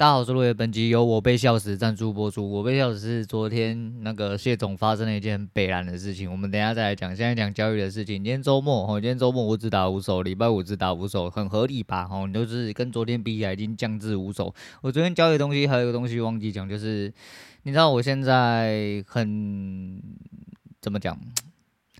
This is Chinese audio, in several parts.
大家好，我是路野，本集由我被笑死赞助播出。我被笑死是昨天那个谢总发生了一件很北烂的事情，我们等下再来讲。现在讲交易的事情。今天周末，哈，今天周末我只打五手，礼拜五只打五手，很合理吧？哈，就是跟昨天比起来已经降至五手。我昨天交易的东西还有一个东西忘记讲，就是你知道我现在很怎么讲？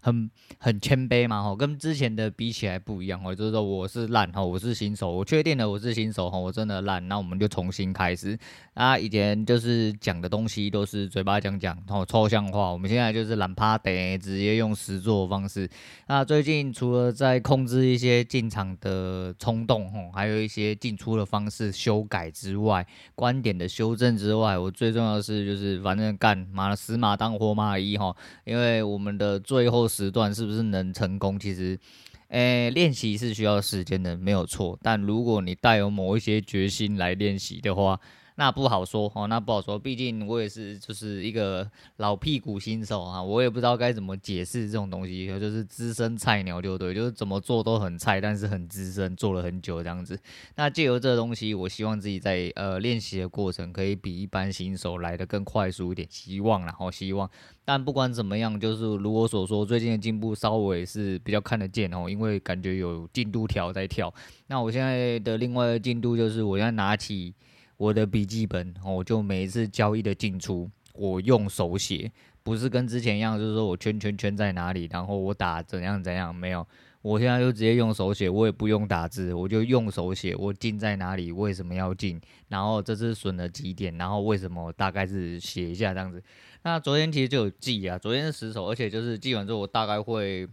很很谦卑嘛，吼，跟之前的比起来不一样，吼，就是说我是烂，吼，我是新手，我确定了我是新手，吼，我真的烂，那我们就重新开始。啊，以前就是讲的东西都是嘴巴讲讲，吼，抽象化，我们现在就是懒趴得，直接用实作方式。那最近除了在控制一些进场的冲动，吼，还有一些进出的方式修改之外，观点的修正之外，我最重要的是就是反正干嘛死马当活马医，吼，因为我们的最后。时段是不是能成功？其实，诶、练习是需要时间的，没有错。但如果你带有某一些决心来练习的话，那不好说哦，那不好说。毕竟我也是就是一个老屁股新手啊，我也不知道该怎么解释这种东西，就是资深菜鸟就对，就是怎么做都很菜，但是很资深，做了很久这样子。那借由这东西，我希望自己在呃练习的过程可以比一般新手来得更快速一点，希望然后希望。但不管怎么样，就是如我所说，最近的进步稍微是比较看得见哦，因为感觉有进度条在跳。那我现在的另外的进度就是，我现在拿起。我的笔记本，我就每一次交易的进出，我用手写，不是跟之前一样，就是说我圈圈圈在哪里，然后我打怎样怎样，没有，我现在就直接用手写，我也不用打字，我就用手写，我进在哪里，为什么要进，然后这次损了几点，然后为什么，大概是写一下这样子。那昨天其实就有记啊，昨天是十手，而且就是记完之后，我大概会。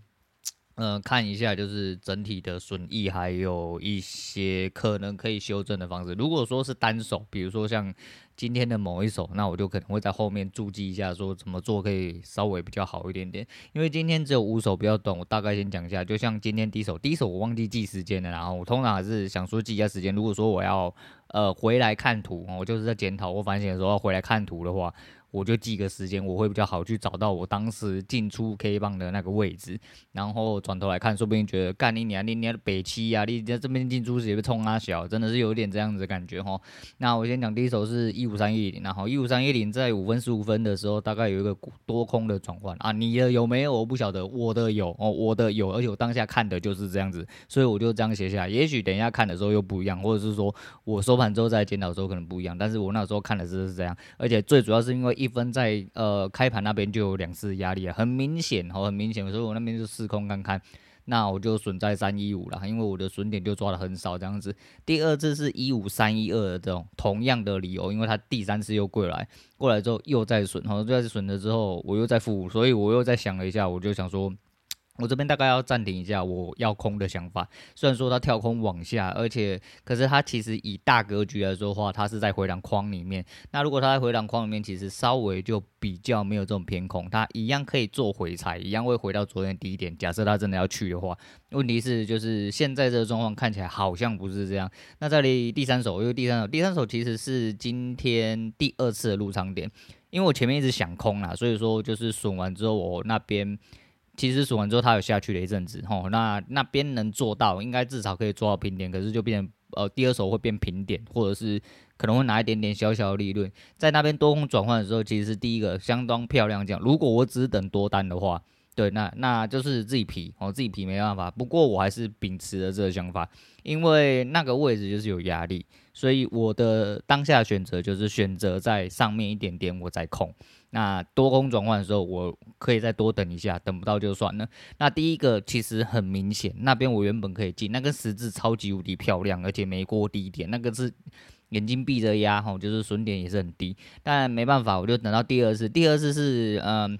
嗯、看一下就是整体的损益，还有一些可能可以修正的方式。如果说是单手，比如说像今天的某一手，那我就可能会在后面注记一下，说怎么做可以稍微比较好一点点。因为今天只有五手比较短，我大概先讲一下。就像今天第一手，第一手我忘记记时间了，然后我通常还是想说记一下时间。如果说我要呃回来看图，我就是在检讨或反省的时候要回来看图的话。我就记个时间，我会比较好去找到我当时进出 K 棒的那个位置，然后转头来看，说不定觉得干你娘，你娘的北七呀，你在这边进出是也被冲啊小，真的是有点这样子的感觉齁。那我先讲第一手是一五三一零，然后一五三一零在五分十五分的时候，大概有一个多空的转换啊，你的有没有我不晓得，我的有哦，我的有，而且我当下看的就是这样子，所以我就这样写下来。也许等一下看的时候又不一样，或者是说我收盘之后再检讨的时候可能不一样，但是我那时候看的是是这样，而且最主要是因为一。一分在呃开盘那边就有两次压力啊，很明显哦，很明显，所以我那边就试空看看，那我就损在三一五了，因为我的损点就抓的很少这样子。第二次是一五三一二的这种同样的理由，因为它第三次又过来，过来之后又再损，然后再损了之后我又再负，所以我又在想了一下，我就想说。我这边大概要暂停一下，我要空的想法。虽然说它跳空往下，而且可是它其实以大格局来说的话，它是在回档框里面。那如果它在回档框里面，其实稍微就比较没有这种偏空，它一样可以做回踩，一样会回到昨天低点。假设它真的要去的话，问题是就是现在这个状况看起来好像不是这样。那这里第三手，因为第三手，第三手其实是今天第二次的入场点，因为我前面一直想空啦，所以说就是损完之后我那边。其实数完之后，它有下去了一阵子，吼，那那边能做到，应该至少可以做到平点，可是就变呃第二手会变平点，或者是可能会拿一点点小小的利润，在那边多空转换的时候，其实是第一个相当漂亮。这样，如果我只等多单的话。对，那那就是自己皮，哦、自己皮没办法。不过我还是秉持了这个想法，因为那个位置就是有压力，所以我的当下选择就是选择在上面一点点，我再空。那多空转换的时候，我可以再多等一下，等不到就算了。那第一个其实很明显，那边我原本可以进，那个十字超级无敌漂亮，而且没过低点，那个是眼睛闭着压，吼，就是损点也是很低。但没办法，我就等到第二次，第二次是嗯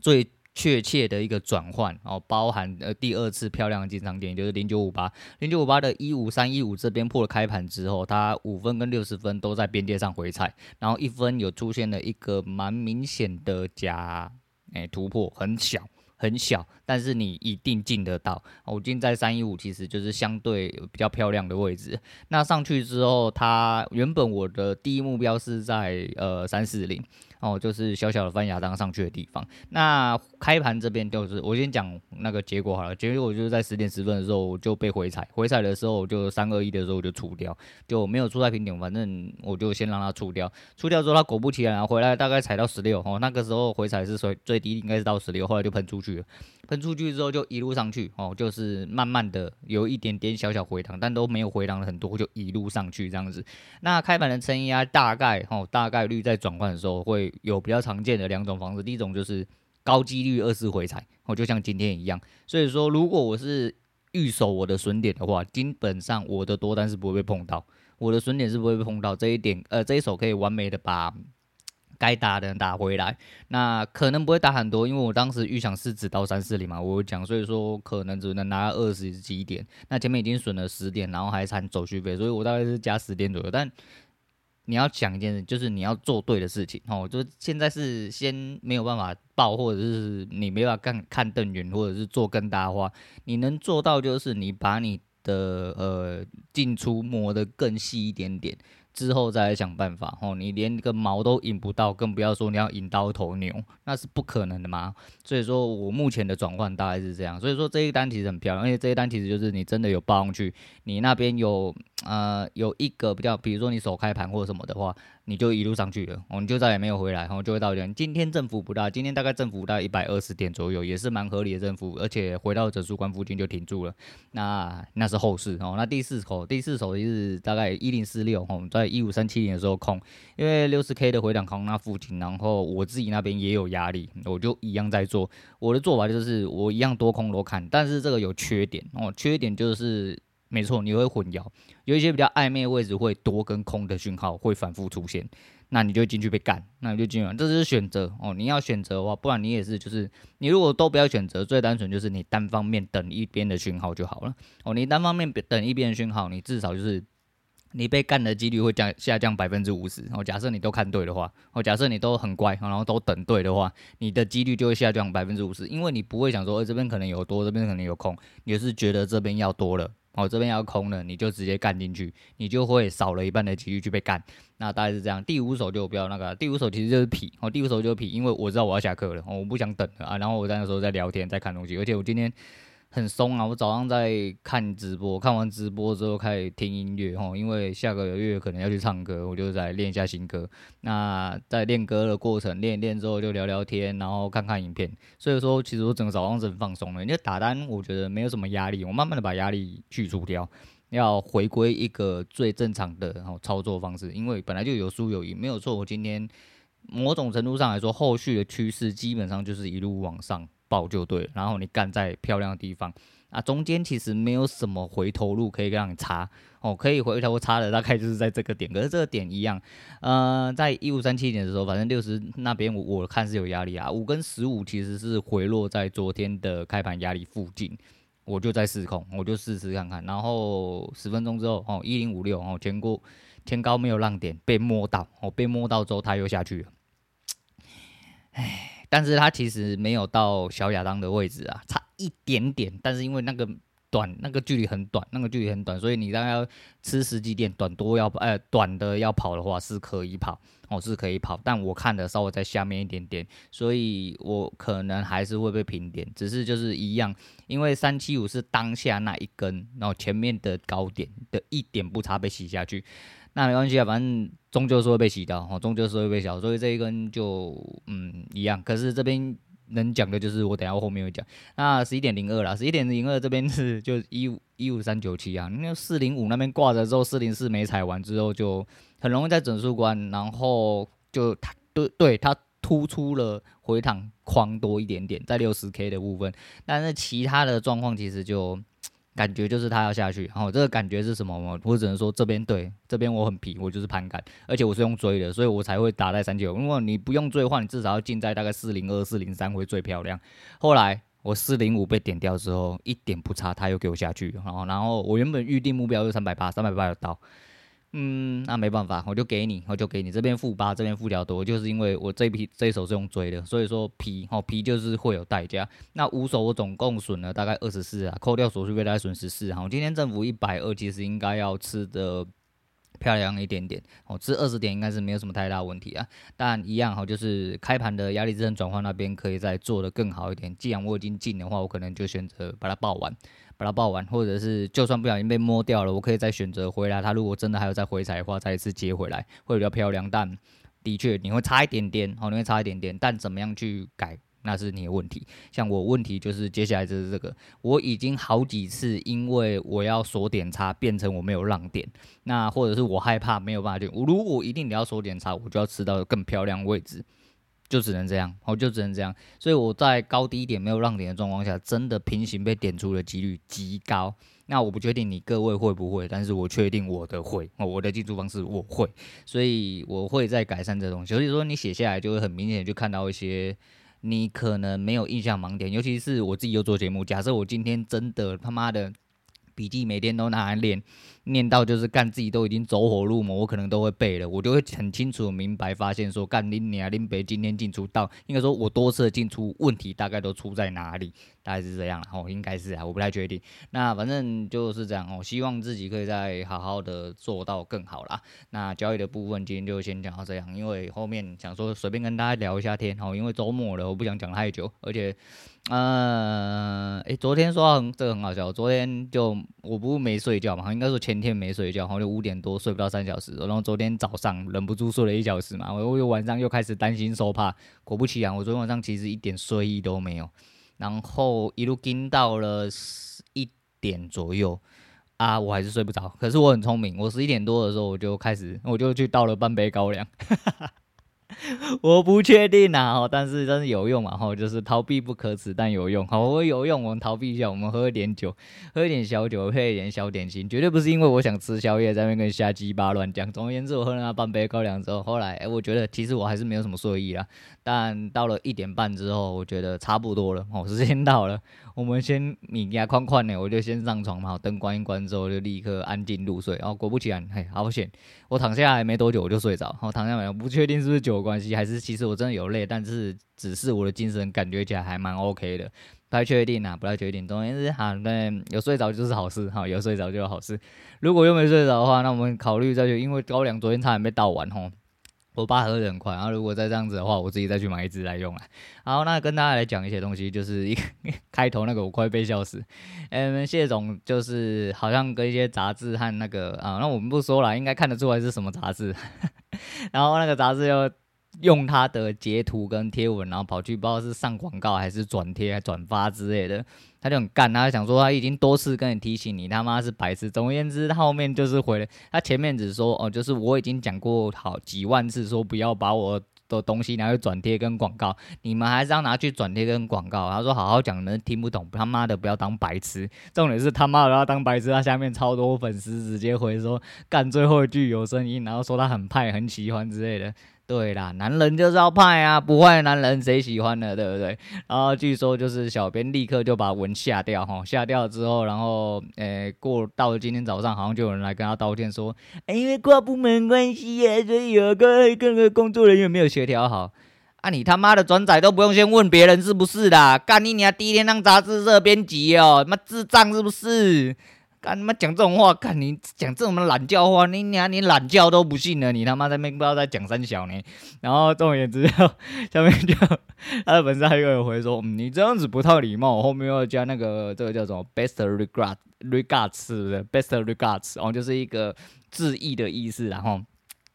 最。确切的一个转换，哦包含呃第二次漂亮的进场点，就是零九五八，零九五八的一五三一五这边破了开盘之后，它五分跟六十分都在边界上回踩，然后一分有出现了一个蛮明显的假诶突破，很小。很小，但是你一定进得到。我今天在三一五，其实就是相对比较漂亮的位置。那上去之后，它原本我的第一目标是在呃三四零。哦，就是小小的翻牙当上去的地方。那开盘这边就是，我先讲那个结果好了。结果就是在十点十分的时候就被回踩，回踩的时候我就三二一的时候我就出掉，就没有出在平点，反正我就先让它出掉。出掉之后它果不其然回来，大概踩到十六哦，那个时候回踩是最最低应该是到十六，后来就喷出去喷出去之后就一路上去哦，就是慢慢的有一点点小小回档，但都没有回档的很多，就一路上去这样子。那开盘的承压大概哦，大概率在转换的时候会有比较常见的两种方式，第一种就是高几率二次回踩哦，就像今天一样。所以说，如果我是预守我的损点的话，基本上我的多单是不会被碰到，我的损点是不会被碰到这一点，呃，这一手可以完美的把。该打的打回来，那可能不会打很多，因为我当时预想是只到三四零嘛，我讲，所以说可能只能拿二十几点，那前面已经损了十点，然后还产手续费，所以我大概是加十点左右。但你要想一件事，就是你要做对的事情哦，就现在是先没有办法报，或者是你没办法看看瞪远，或者是做更大的话，你能做到就是你把你的呃进出磨得更细一点点。之后再来想办法哦，你连个毛都引不到，更不要说你要引到头牛，那是不可能的嘛。所以说我目前的转换大概是这样，所以说这一单其实很漂亮，而且这一单其实就是你真的有报上去，你那边有呃有一个比较，比如说你手开盘或者什么的话。你就一路上去了，我们就再也没有回来，然后就会到这。今天振幅不大，今天大概振幅大概一百二十点左右，也是蛮合理的振幅，而且回到整数关附近就停住了。那那是后市哦。那第四口，第四手是大概一零四六哦，在一五三七零的时候空，因为六十 K 的回档空那附近，然后我自己那边也有压力，我就一样在做。我的做法就是我一样多空多看，但是这个有缺点哦，缺点就是。没错，你会混淆，有一些比较暧昧的位置会多跟空的讯号会反复出现，那你就进去被干，那你就进去，这是选择哦。你要选择的话，不然你也是，就是你如果都不要选择，最单纯就是你单方面等一边的讯号就好了哦。你单方面等一边的讯号，你至少就是你被干的几率会降下降百分之五十哦。假设你都看对的话，哦，假设你都很乖，然后都等对的话，你的几率就会下降百分之五十，因为你不会想说，欸，这边可能有多，这边可能有空，你是觉得这边要多了。哦，这边要空了，你就直接干进去，你就会少了一半的几率去被干。那大概是这样。第五手就不要那个，第五手其实就是皮。哦，第五手就是皮，因为我知道我要下课了，我不想等了啊。然后我在那时候在聊天，在看东西，而且我今天。很松啊！我早上在看直播，看完直播之后开始听音乐吼，因为下个月可能要去唱歌，我就在练一下新歌。那在练歌的过程，练一练之后就聊聊天，然后看看影片。所以说，其实我整个早上是很放松的。因为打单，我觉得没有什么压力，我慢慢的把压力去除掉，要回归一个最正常的然后操作方式。因为本来就有输有赢，没有错。我今天某种程度上来说，后续的趋势基本上就是一路往上。爆就对，然后你干在漂亮的地方啊，中间其实没有什么回头路可以让你插哦，可以回头插的大概就是在这个点，可是这个点一样，呃，在一五三七点的时候，反正六十那边我我看是有压力啊，五跟十五其实是回落在昨天的开盘压力附近，我就在试空，我就试试看看，然后十分钟之后哦，一零五六哦，前过前高没有浪点被摸到哦，被摸到之后它又下去了，唉。但是它其实没有到小亚当的位置啊，差一点点。但是因为那个短，那个距离很短，那个距离很短，所以你大概要吃十几点，短多要呃短的要跑的话是可以跑哦，是可以跑。但我看的稍微在下面一点点，所以我可能还是会被平点，只是就是一样，因为三七五是当下那一根，然后前面的高点的一点不差被洗下去。那没关系啊，反正终究是会被洗到，哦，终究是会被洗到，所以这一根就嗯一样。可是这边能讲的就是我等下后面会讲。那十一点零二啦，十一点零二这边是就一五一五三九七啊，那四零五那边挂着之后，四零四没踩完之后就很容易在整数关，然后就它对对它突出了回弹框多一点点，在六十 K 的部分，但是其他的状况其实就。感觉就是他要下去，然后这个感觉是什么吗？我只能说这边对，这边我很皮，我就是盘感，而且我是用追的，所以我才会打在三九。如果你不用追的话，你至少要进在大概四零二、四零三会最漂亮。后来我四零五被点掉之后，一点不差，他又给我下去，然后然后我原本预定目标是三百八，三百八有刀，嗯，那没办法，我就给你，我就给你这边负八，这边负较多，就是因为我这批这一手是用追的，所以说皮哦皮就是会有代价。那五手我总共损了大概二十四啊，扣掉手续费大概损十四。好，今天正负一百二，其实应该要吃的漂亮一点点哦，这二十点应该是没有什么太大问题啊。但一样哈，就是开盘的压力支撑转换那边可以再做得更好一点。既然我已经进的话，我可能就选择把它报完。把它报完，或者是就算不小心被摸掉了，我可以再选择回来。它如果真的还有再回踩的话，再一次接回来会比较漂亮。但的确你会差一点点，哦，你会差一点点。但怎么样去改，那是你的问题。像我问题就是接下来就是这个，我已经好几次因为我要锁点差变成我没有让点，那或者是我害怕没有办法就，我如果一定你要锁点差，我就要吃到更漂亮位置。就只能这样，我就只能这样，所以我在高低点没有让点的状况下，真的平行被点出的几率极高。那我不确定你各位会不会，但是我确定我的会，我的进出方式我会，所以我会再改善这东西。所以说你写下来就会很明显就看到一些你可能没有印象盲点，尤其是我自己又做节目，假设我今天真的他妈的。笔记每天都拿来练，念到就是干自己都已经走火入魔，我可能都会背了，我就会很清楚明白发现说干林你啊林北今天进出到，应该说我多次进出问题大概都出在哪里，大概是这样哦，应该是啊，我不太确定。那反正就是这样哦，希望自己可以再好好的做到更好啦。那交易的部分今天就先讲到这样，因为后面想说随便跟大家聊一下天哦，因为周末了，我不想讲太久，而且。嗯，诶、欸，昨天说很这个很好笑。昨天就我不是没睡觉嘛，应该说前天天没睡觉，然后就五点多睡不到三小时，然后昨天早上忍不住睡了一小时嘛，我又晚上又开始担心受怕。果不其然，我昨天晚上其实一点睡意都没有，然后一路盯到了一点左右啊，我还是睡不着。可是我很聪明，我十一点多的时候我就开始，我就去倒了半杯高粱。我不确定呐，但是真是有用嘛，哈，就是逃避不可耻，但有用，好，我有用，我们逃避一下，我们喝一点酒，喝一点小酒，配一点小点心，绝对不是因为我想吃宵夜，在那边瞎鸡巴乱讲。总而言之，我喝了那半杯高粱之后，后来，哎，我觉得其实我还是没有什么睡意啦。但到了一点半之后，我觉得差不多了，哦，时间到了。我们先米家框框呢，我就先上床嘛，灯关一关之后就立刻安静入睡。然后果不其然，嘿，好险！我躺下来没多久我就睡着。我躺下来，不确定是不是酒的关系，还是其实我真的有累，但是只是我的精神感觉起来还蛮 OK 的，不太确定啊，不太确定。总而言之，好，那有睡着就是好事，哈，有睡着就有好事。如果又没睡着的话，那我们考虑再去，因为高粱昨天差点被倒完，吼。我爸喝的很快，然后如果再这样子的话，我自己再去买一支来用啊。好，那跟大家来讲一些东西，就是一 开头那个我快被笑死。嗯，谢总就是好像跟一些杂志和那个啊，那我们不说了，应该看得出来是什么杂志。然后那个杂志又用他的截图跟贴文，然后跑去不知道是上广告还是转贴转发之类的。他就很干，他想说他已经多次跟你提醒你，他妈是白痴。总而言之，他后面就是回了，他前面只说哦，就是我已经讲过好几万次，说不要把我的东西拿去转贴跟广告，你们还是要拿去转贴跟广告。他说好好讲，能听不懂，他妈的不要当白痴。重点是他妈的要当白痴，他下面超多粉丝直接回说干最后一句有声音，然后说他很派很喜欢之类的。对啦，男人就是要派啊，不坏的男人谁喜欢呢？对不对？然后据说就是小编立刻就把文下掉哈，下掉之后，然后诶过到了今天早上，好像就有人来跟他道歉说，哎，因为跨部门关系啊，所以有个各个工作人员没有协调好。啊，你他妈的转载都不用先问别人是不是的？干你娘第一天当杂志社编辑哦，他妈智障是不是？干他妈讲这种话，干你讲这种懒叫话，你娘连懒觉都不信了，你他妈在那边不知道在讲三小呢。然后总而言之，下面就他的粉丝还有人回说，嗯，你这样子不太礼貌，后面要加那个这个叫什么 best regard regards 是不是 best regards，然后就是一个致意的意思，然后。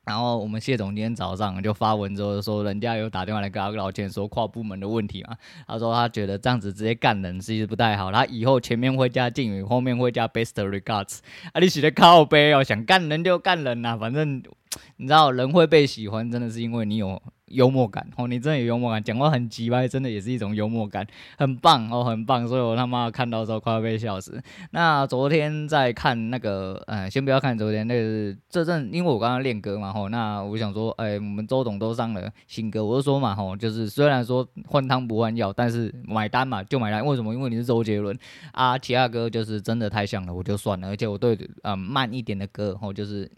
然后我们谢总今天早上就发文之后说，人家有打电话来跟他道歉，说跨部门的问题嘛。他说他觉得这样子直接干人其实不太好，他以后前面会加敬语，后面会加 best regards。啊，你写的靠背哦，想干人就干人呐、啊，反正你知道人会被喜欢，真的是因为你有。幽默感哦，你真的有幽默感，讲话很直白，真的也是一种幽默感，很棒哦，很棒，所以我他妈看到时候快要被笑死。那昨天在看那个，呃，先不要看昨天那个，这阵因为我刚刚练歌嘛吼，那我想说，哎，我们周董都上了新歌，我就说嘛吼，就是虽然说换汤不换药，但是买单嘛就买单，为什么？因为你是周杰伦啊，其他歌就是真的太像了，我就算了，而且我对呃慢一点的歌吼，就是。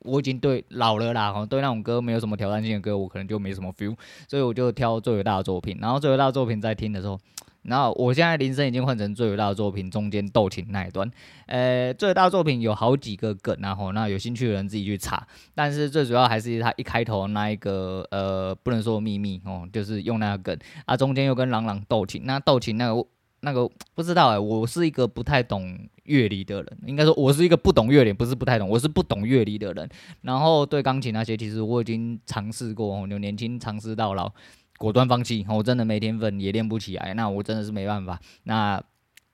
我已经对老了啦，对那种歌没有什么挑战性的歌，我可能就没什么 feel，所以我就挑最伟大的作品。然后最伟大的作品在听的时候，然后我现在铃声已经换成最伟大的作品中间斗琴那一段。呃，最伟大的作品有好几个梗，然后那有兴趣的人自己去查。但是最主要还是他一开头那一个呃，不能说秘密哦，就是用那个梗啊，中间又跟郎朗斗琴，那斗琴那个。那个 不知道哎、我是一个不太懂乐理的人，应该说我是一个不懂乐理，不是不太懂，我是不懂乐理的人。然后对钢琴那些，其实我已经尝试过，就年轻尝试到老，果断放弃。我真的没天分，也练不起来，那我真的是没办法。那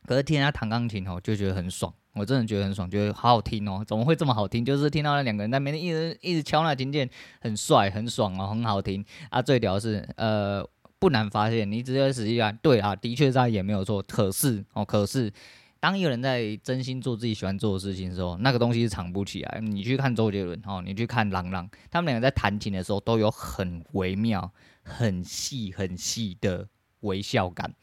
可是听他弹钢琴哦，就觉得很爽，我真的觉得很爽，觉得好好听哦，怎么会这么好听？就是听到那两个人在那边一直一直敲那琴键，很帅，很爽哦，很好听啊。最屌是呃。不难发现，你只要实际看，对啊，的确在也没有错。可是哦，可是当一个人在真心做自己喜欢做的事情的时候，那个东西是藏不起来。你去看周杰伦哦，你去看郎朗，他们两个在弹琴的时候都有很微妙、很细、很细的微笑感。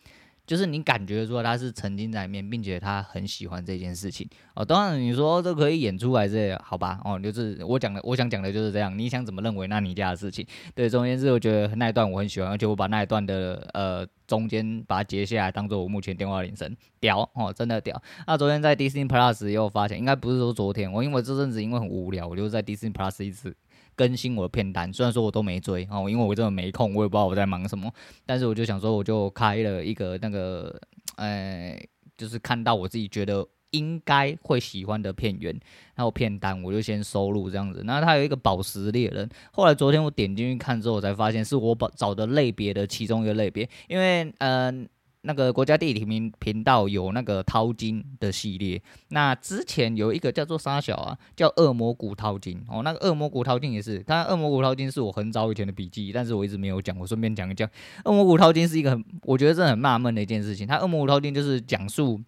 就是你感觉说他是沉浸在里面，并且他很喜欢这件事情哦。当然你说这可以演出来这，好吧？哦，就是我讲的，我想讲的就是这样。你想怎么认为，那你家的事情。对，中间是我觉得那一段我很喜欢，而且我把那一段的呃中间把它截下来，当做我目前电话铃声，屌哦，真的屌。那昨天在 Disney Plus 又发现，应该不是说昨天，我因为这阵子因为很无聊，我就在 Disney Plus 一直。更新我的片单，虽然说我都没追哦，因为我真的没空，我也不知道我在忙什么。但是我就想说，我就开了一个那个，呃，就是看到我自己觉得应该会喜欢的片源，然后片单我就先收录这样子。那它有一个宝石猎人，后来昨天我点进去看之后，我才发现是我把找的类别的其中一个类别，因为嗯。那个国家地理频频道有那个淘金的系列，那之前有一个叫做沙小啊，叫恶魔谷淘金哦，那个恶魔谷淘金也是，当然恶魔谷淘金是我很早以前的笔记，但是我一直没有讲，我顺便讲一讲，恶魔谷淘金是一个很，我觉得真的很纳闷的一件事情，它恶魔谷淘金就是讲述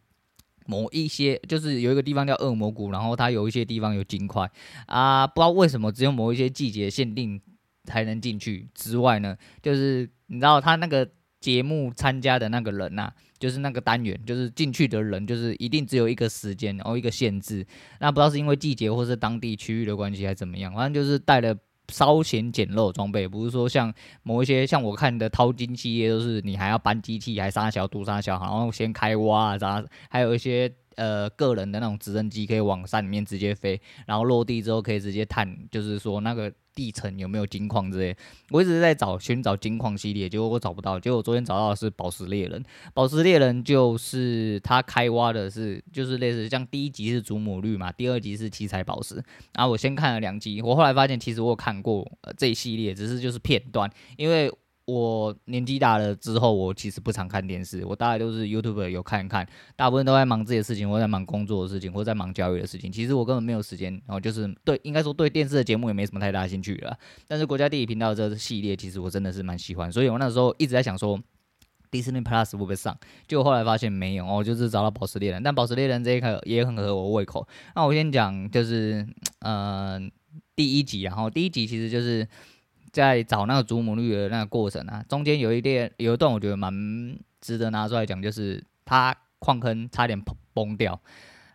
某一些，就是有一个地方叫恶魔谷，然后它有一些地方有金块啊，不知道为什么只有某一些季节限定才能进去之外呢，就是你知道它那个。节目参加的那个人呐、啊，就是那个单元，就是进去的人，就是一定只有一个时间，然后一个限制。那不知道是因为季节或是当地区域的关系，还是怎么样，反正就是带了稍显简陋装备，不是说像某一些像我看的淘金企业，都是你还要搬机器，还杀小毒杀小，然后先开挖啊啥，还有一些呃个人的那种直升机可以往山里面直接飞，然后落地之后可以直接探，就是说那个。地层有没有金矿之类？我一直在找寻找金矿系列，结果我找不到。结果我昨天找到的是宝石猎人。宝石猎人就是他开挖的是，就是类似像第一集是祖母绿嘛，第二集是七彩宝石。然后我先看了两集，我后来发现其实我有看过呃这一系列，只是就是片段，因为。我年纪大了之后，我其实不常看电视，我大概都是 YouTube 有看一看，大部分都在忙自己的事情，或在忙工作的事情，或在忙教育的事情。其实我根本没有时间，然后就是对，应该说对电视的节目也没什么太大兴趣了。但是国家地理频道这个系列，其实我真的是蛮喜欢，所以我那时候一直在想说，Disney Plus 会不会上？就后来发现没有，哦，就是找到宝石猎人，但宝石猎人这一个也很合我胃口。那我先讲就是，嗯、呃，第一集，然后第一集其实就是。在找那个祖母绿的那个过程啊，中间有一点有一段我觉得蛮值得拿出来讲，就是他矿坑差点崩崩掉，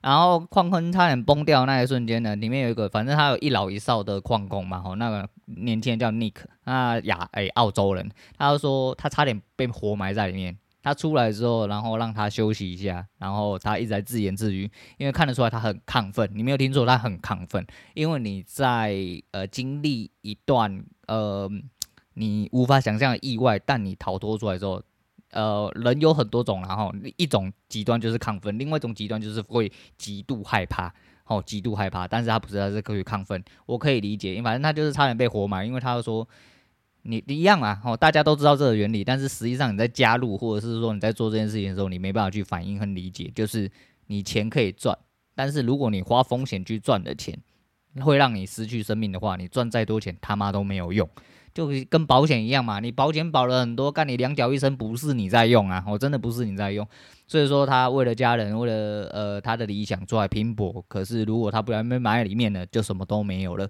然后矿坑差点崩掉那一瞬间呢，里面有一个，反正他有一老一少的矿工嘛，吼，那个年轻人叫 Nick，那亚诶、澳洲人，他就说他差点被活埋在里面。他出来之后，然后让他休息一下，然后他一直在自言自语，因为看得出来他很亢奋。你没有听错，他很亢奋，因为你在呃经历一段呃你无法想象的意外，但你逃脱出来之后，呃人有很多种，然后一种极端就是亢奋，另外一种极端就是会极度害怕，哦极度害怕，但是他不是，他是可以亢奋，我可以理解，因为反正他就是差点被活埋，因为他说。你一样啊，哦，大家都知道这个原理，但是实际上你在加入或者是说你在做这件事情的时候，你没办法去反应和理解，就是你钱可以赚，但是如果你花风险去赚的钱，会让你失去生命的话，你赚再多钱他妈都没有用，就跟保险一样嘛，你保险保了很多，干你两脚一伸，不是你在用啊，我真的不是你在用，所以说他为了家人，为了呃他的理想出来拼搏，可是如果他不然被埋在里面呢，就什么都没有了。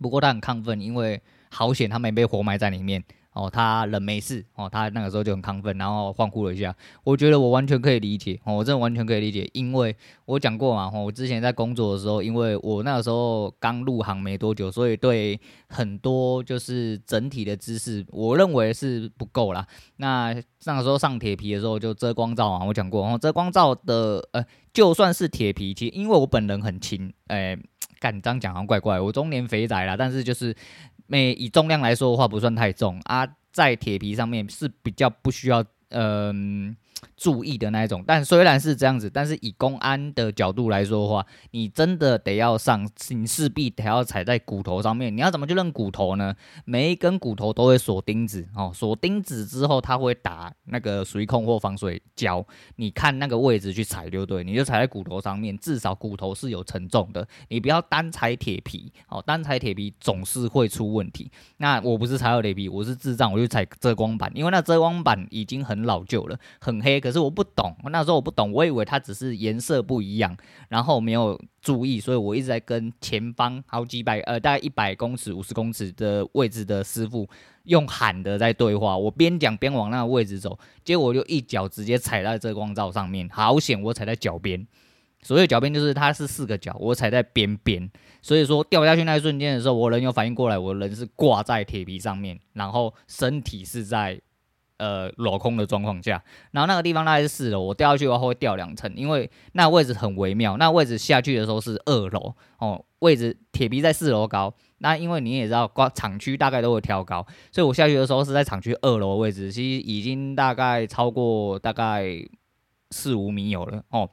不过他很亢奋，因为。好险，他没被活埋在里面哦，他人没事哦，他那个时候就很亢奋，然后欢呼了一下。我觉得我完全可以理解哦，我真的完全可以理解，因为我讲过嘛，我之前在工作的时候，因为我那个时候刚入行没多久，所以对很多就是整体的知识，我认为是不够啦。那那个时候上铁皮的时候，就遮光罩啊，我讲过哦，遮光罩的呃，就算是铁皮，其实因为我本人很轻，哎，干这样讲好像怪怪，我中年肥仔啦，但是就是。每以重量来说的话，不算太重。啊，在铁皮上面是比较不需要，嗯、注意的那一种，但虽然是这样子，但是以公安的角度来说的话，你真的得要上，你势必得要踩在骨头上面。你要怎么去认骨头呢？每一根骨头都会锁钉子哦，锁钉子之后，它会打那个水控或防水胶。你看那个位置去踩就对，你就踩在骨头上面，至少骨头是有承重的。你不要单踩铁皮哦，单踩铁皮总是会出问题。那我不是踩到铁皮，我是智障，我就踩遮光板，因为那遮光板已经很老旧了，很黑。可是我不懂，那时候我不懂，我以为它只是颜色不一样，然后没有注意，所以我一直在跟前方好几百呃，大概一百公尺、五十公尺的位置的师傅用喊的在对话。我边讲边往那个位置走，结果就一脚直接踩在遮光罩上面，好险我踩在脚边。所谓脚边就是它是四个脚，我踩在边边，所以说掉下去那一瞬间的时候，我人有反应过来，我人是挂在铁皮上面，然后身体是在。呃，镂空的状况下，然后那个地方大概是四楼，我掉下去的话会掉两层，因为那位置很微妙。那位置下去的时候是二楼哦，位置铁皮在四楼高。那因为你也知道，挂厂区大概都会挑高，所以我下去的时候是在厂区二楼的位置，其实已经大概超过大概四五米有了哦。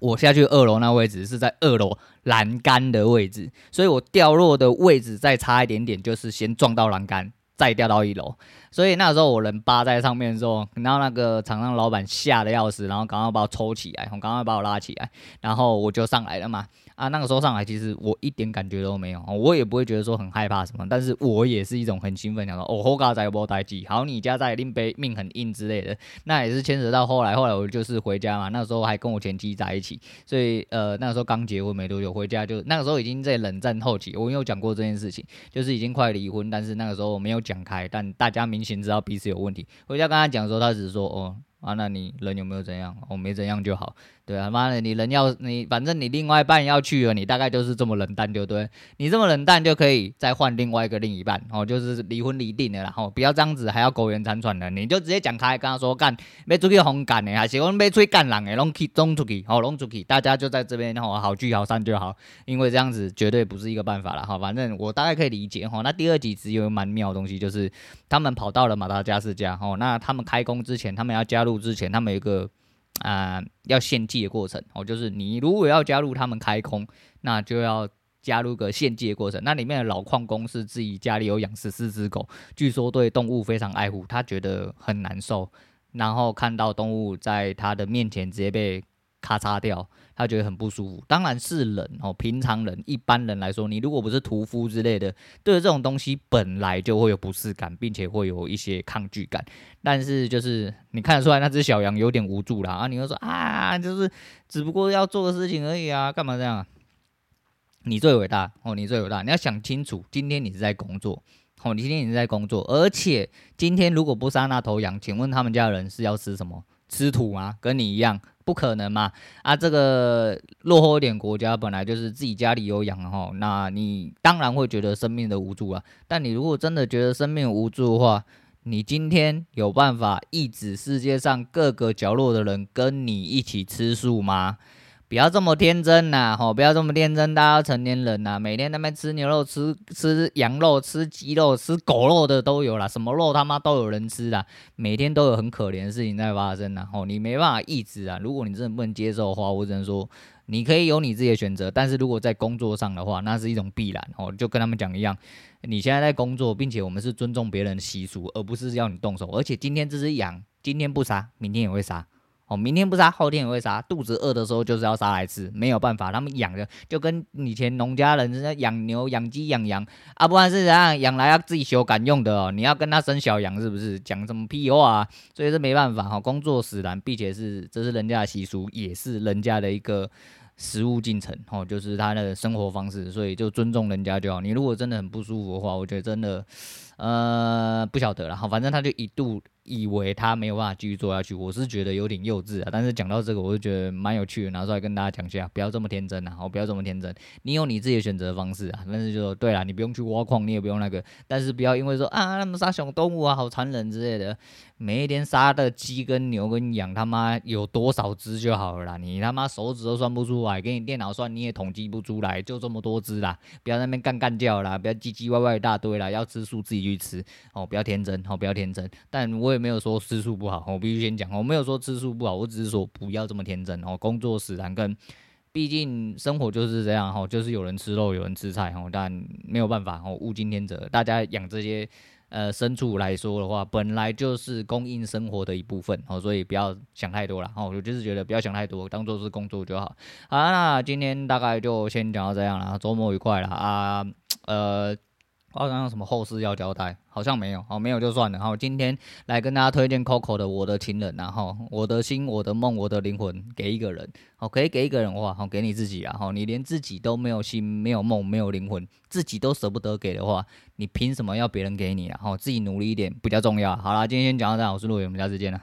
我下去二楼那位置是在二楼栏杆的位置，所以我掉落的位置再差一点点，就是先撞到栏杆。再掉到一楼，所以那时候我人扒在上面的时候，然后那个厂商老板吓得要死，然后赶快把我抽起来，赶快把我拉起来，然后我就上来了嘛。啊，那个时候上来，其实我一点感觉都没有，我也不会觉得说很害怕什么，但是我也是一种很兴奋，想说哦，后嘎仔波待机，好，你家在林北命很硬之类的，那也是牵扯到后来，后来我就是回家嘛，那时候还跟我前妻在一起，所以呃，那个时候刚结婚没多久，回家就那个时候已经在冷战后期，我有讲过这件事情，就是已经快离婚，但是那个时候我没有讲开，但大家明显知道彼此有问题，回家跟他讲的时候，他只是说哦。啊，那你人有没有怎样？我、没怎样就好，对啊，妈的，你人要你，反正你另外一半要去了，你大概就是这么冷淡，对不对，你这么冷淡就可以再换另外一个另一半，哦，就是离婚离定了，然、哦、后不要这样子，还要苟延残喘的，你就直接讲开，跟他说干，没出去红干的，还是我没出去干人的，拢去拢出去，好拢出去，大家就在这边，然、哦、好聚好散就好，因为这样子绝对不是一个办法了，哈、反正我大概可以理解，哈、哦，那第二集只有蛮妙的东西，就是他们跑到了马达加斯加，哦，那他们开工之前，他们要加入之前，他们有一个。啊、要献祭的过程哦，就是你如果要加入他们开空，那就要加入个献祭的过程。那里面的老矿工是自己家里有养十四只狗，据说对动物非常爱护，他觉得很难受，然后看到动物在他的面前直接被。咔嚓掉，他觉得很不舒服。当然是人哦，平常人、一般人来说，你如果不是屠夫之类的，对这种东西本来就会有不适感，并且会有一些抗拒感。但是就是你看得出来，那只小羊有点无助啦啊！你会说啊，就是只不过要做的事情而已啊，干嘛这样？你最伟大哦，你最伟大。你要想清楚，今天你是在工作哦，你今天你是在工作，而且今天如果不杀那头羊，请问他们家人是要吃什么？吃土吗？跟你一样。不可能嘛！啊，这个落后一点国家本来就是自己家里有养哈，那你当然会觉得生命的无助啊。但你如果真的觉得生命无助的话，你今天有办法抑制世界上各个角落的人跟你一起吃素吗？不要这么天真呐，吼！不要这么天真，大家成年人呐，每天那边吃牛肉、吃吃羊肉、吃鸡肉、吃狗肉的都有啦，什么肉他妈都有人吃啦，每天都有很可怜的事情在发生呐，吼！你没办法抑制啊，如果你真的不能接受的话，我只能说你可以有你自己的选择，但是如果在工作上的话，那是一种必然，吼！就跟他们讲一样，你现在在工作，并且我们是尊重别人的习俗，而不是要你动手，而且今天这只羊，今天不杀，明天也会杀。哦，明天不杀，后天也会杀。肚子饿的时候就是要杀来吃，没有办法，他们养的就跟以前农家人家养牛、养鸡、养羊啊，不然是怎样养来要自己修改用的哦。你要跟他生小羊是不是？讲什么屁话啊？所以是没办法哈，工作使然，并且是这是人家的习俗，也是人家的一个食物进程哦，就是他的生活方式，所以就尊重人家就好。你如果真的很不舒服的话，我觉得真的。呃，不晓得了，哈，反正他就一度。以为他没有办法继续做下去，我是觉得有点幼稚啊。但是讲到这个，我就觉得蛮有趣的，拿出来跟大家讲一下，不要这么天真啊！好，不要这么天真，你有你自己的选择方式啊。但是就说对了，你不用去挖矿，你也不用那个，但是不要因为说啊，那么杀小动物啊，好残忍之类的。每一天杀的鸡跟牛跟羊，他妈有多少只就好了啦。你他妈手指都算不出来，给你电脑算你也统计不出来，就这么多只啦。不要在那边干干叫啦，不要唧唧歪歪一大堆啦。要吃素自己去吃哦，不要天真哦，不要天真。但我也。没有说吃素不好，我必须先讲，我没有说吃素不好，我只是说不要这么天真哦。工作使然，跟毕竟生活就是这样哈，就是有人吃肉，有人吃菜哈，但没有办法哦，物竞天择。大家养这些呃牲畜来说的话，本来就是供应生活的一部分哦，所以不要想太多了哦。我就是觉得不要想太多，当做是工作就好。好，那今天大概就先讲到这样了，周末愉快了啊，呃。好像有什么后事要交代？好像没有，好，没有就算了。好，今天来跟大家推荐 Coco 的《我的情人》，然后我的心、我的梦、我的灵魂给一个人，好，可以给一个人的话，好，给你自己啊。好，你连自己都没有心、没有梦、没有灵魂，自己都舍不得给的话，你凭什么要别人给你啊？好，自己努力一点比较重要。好啦，今天先讲到这，我是陆远，我们下次见了。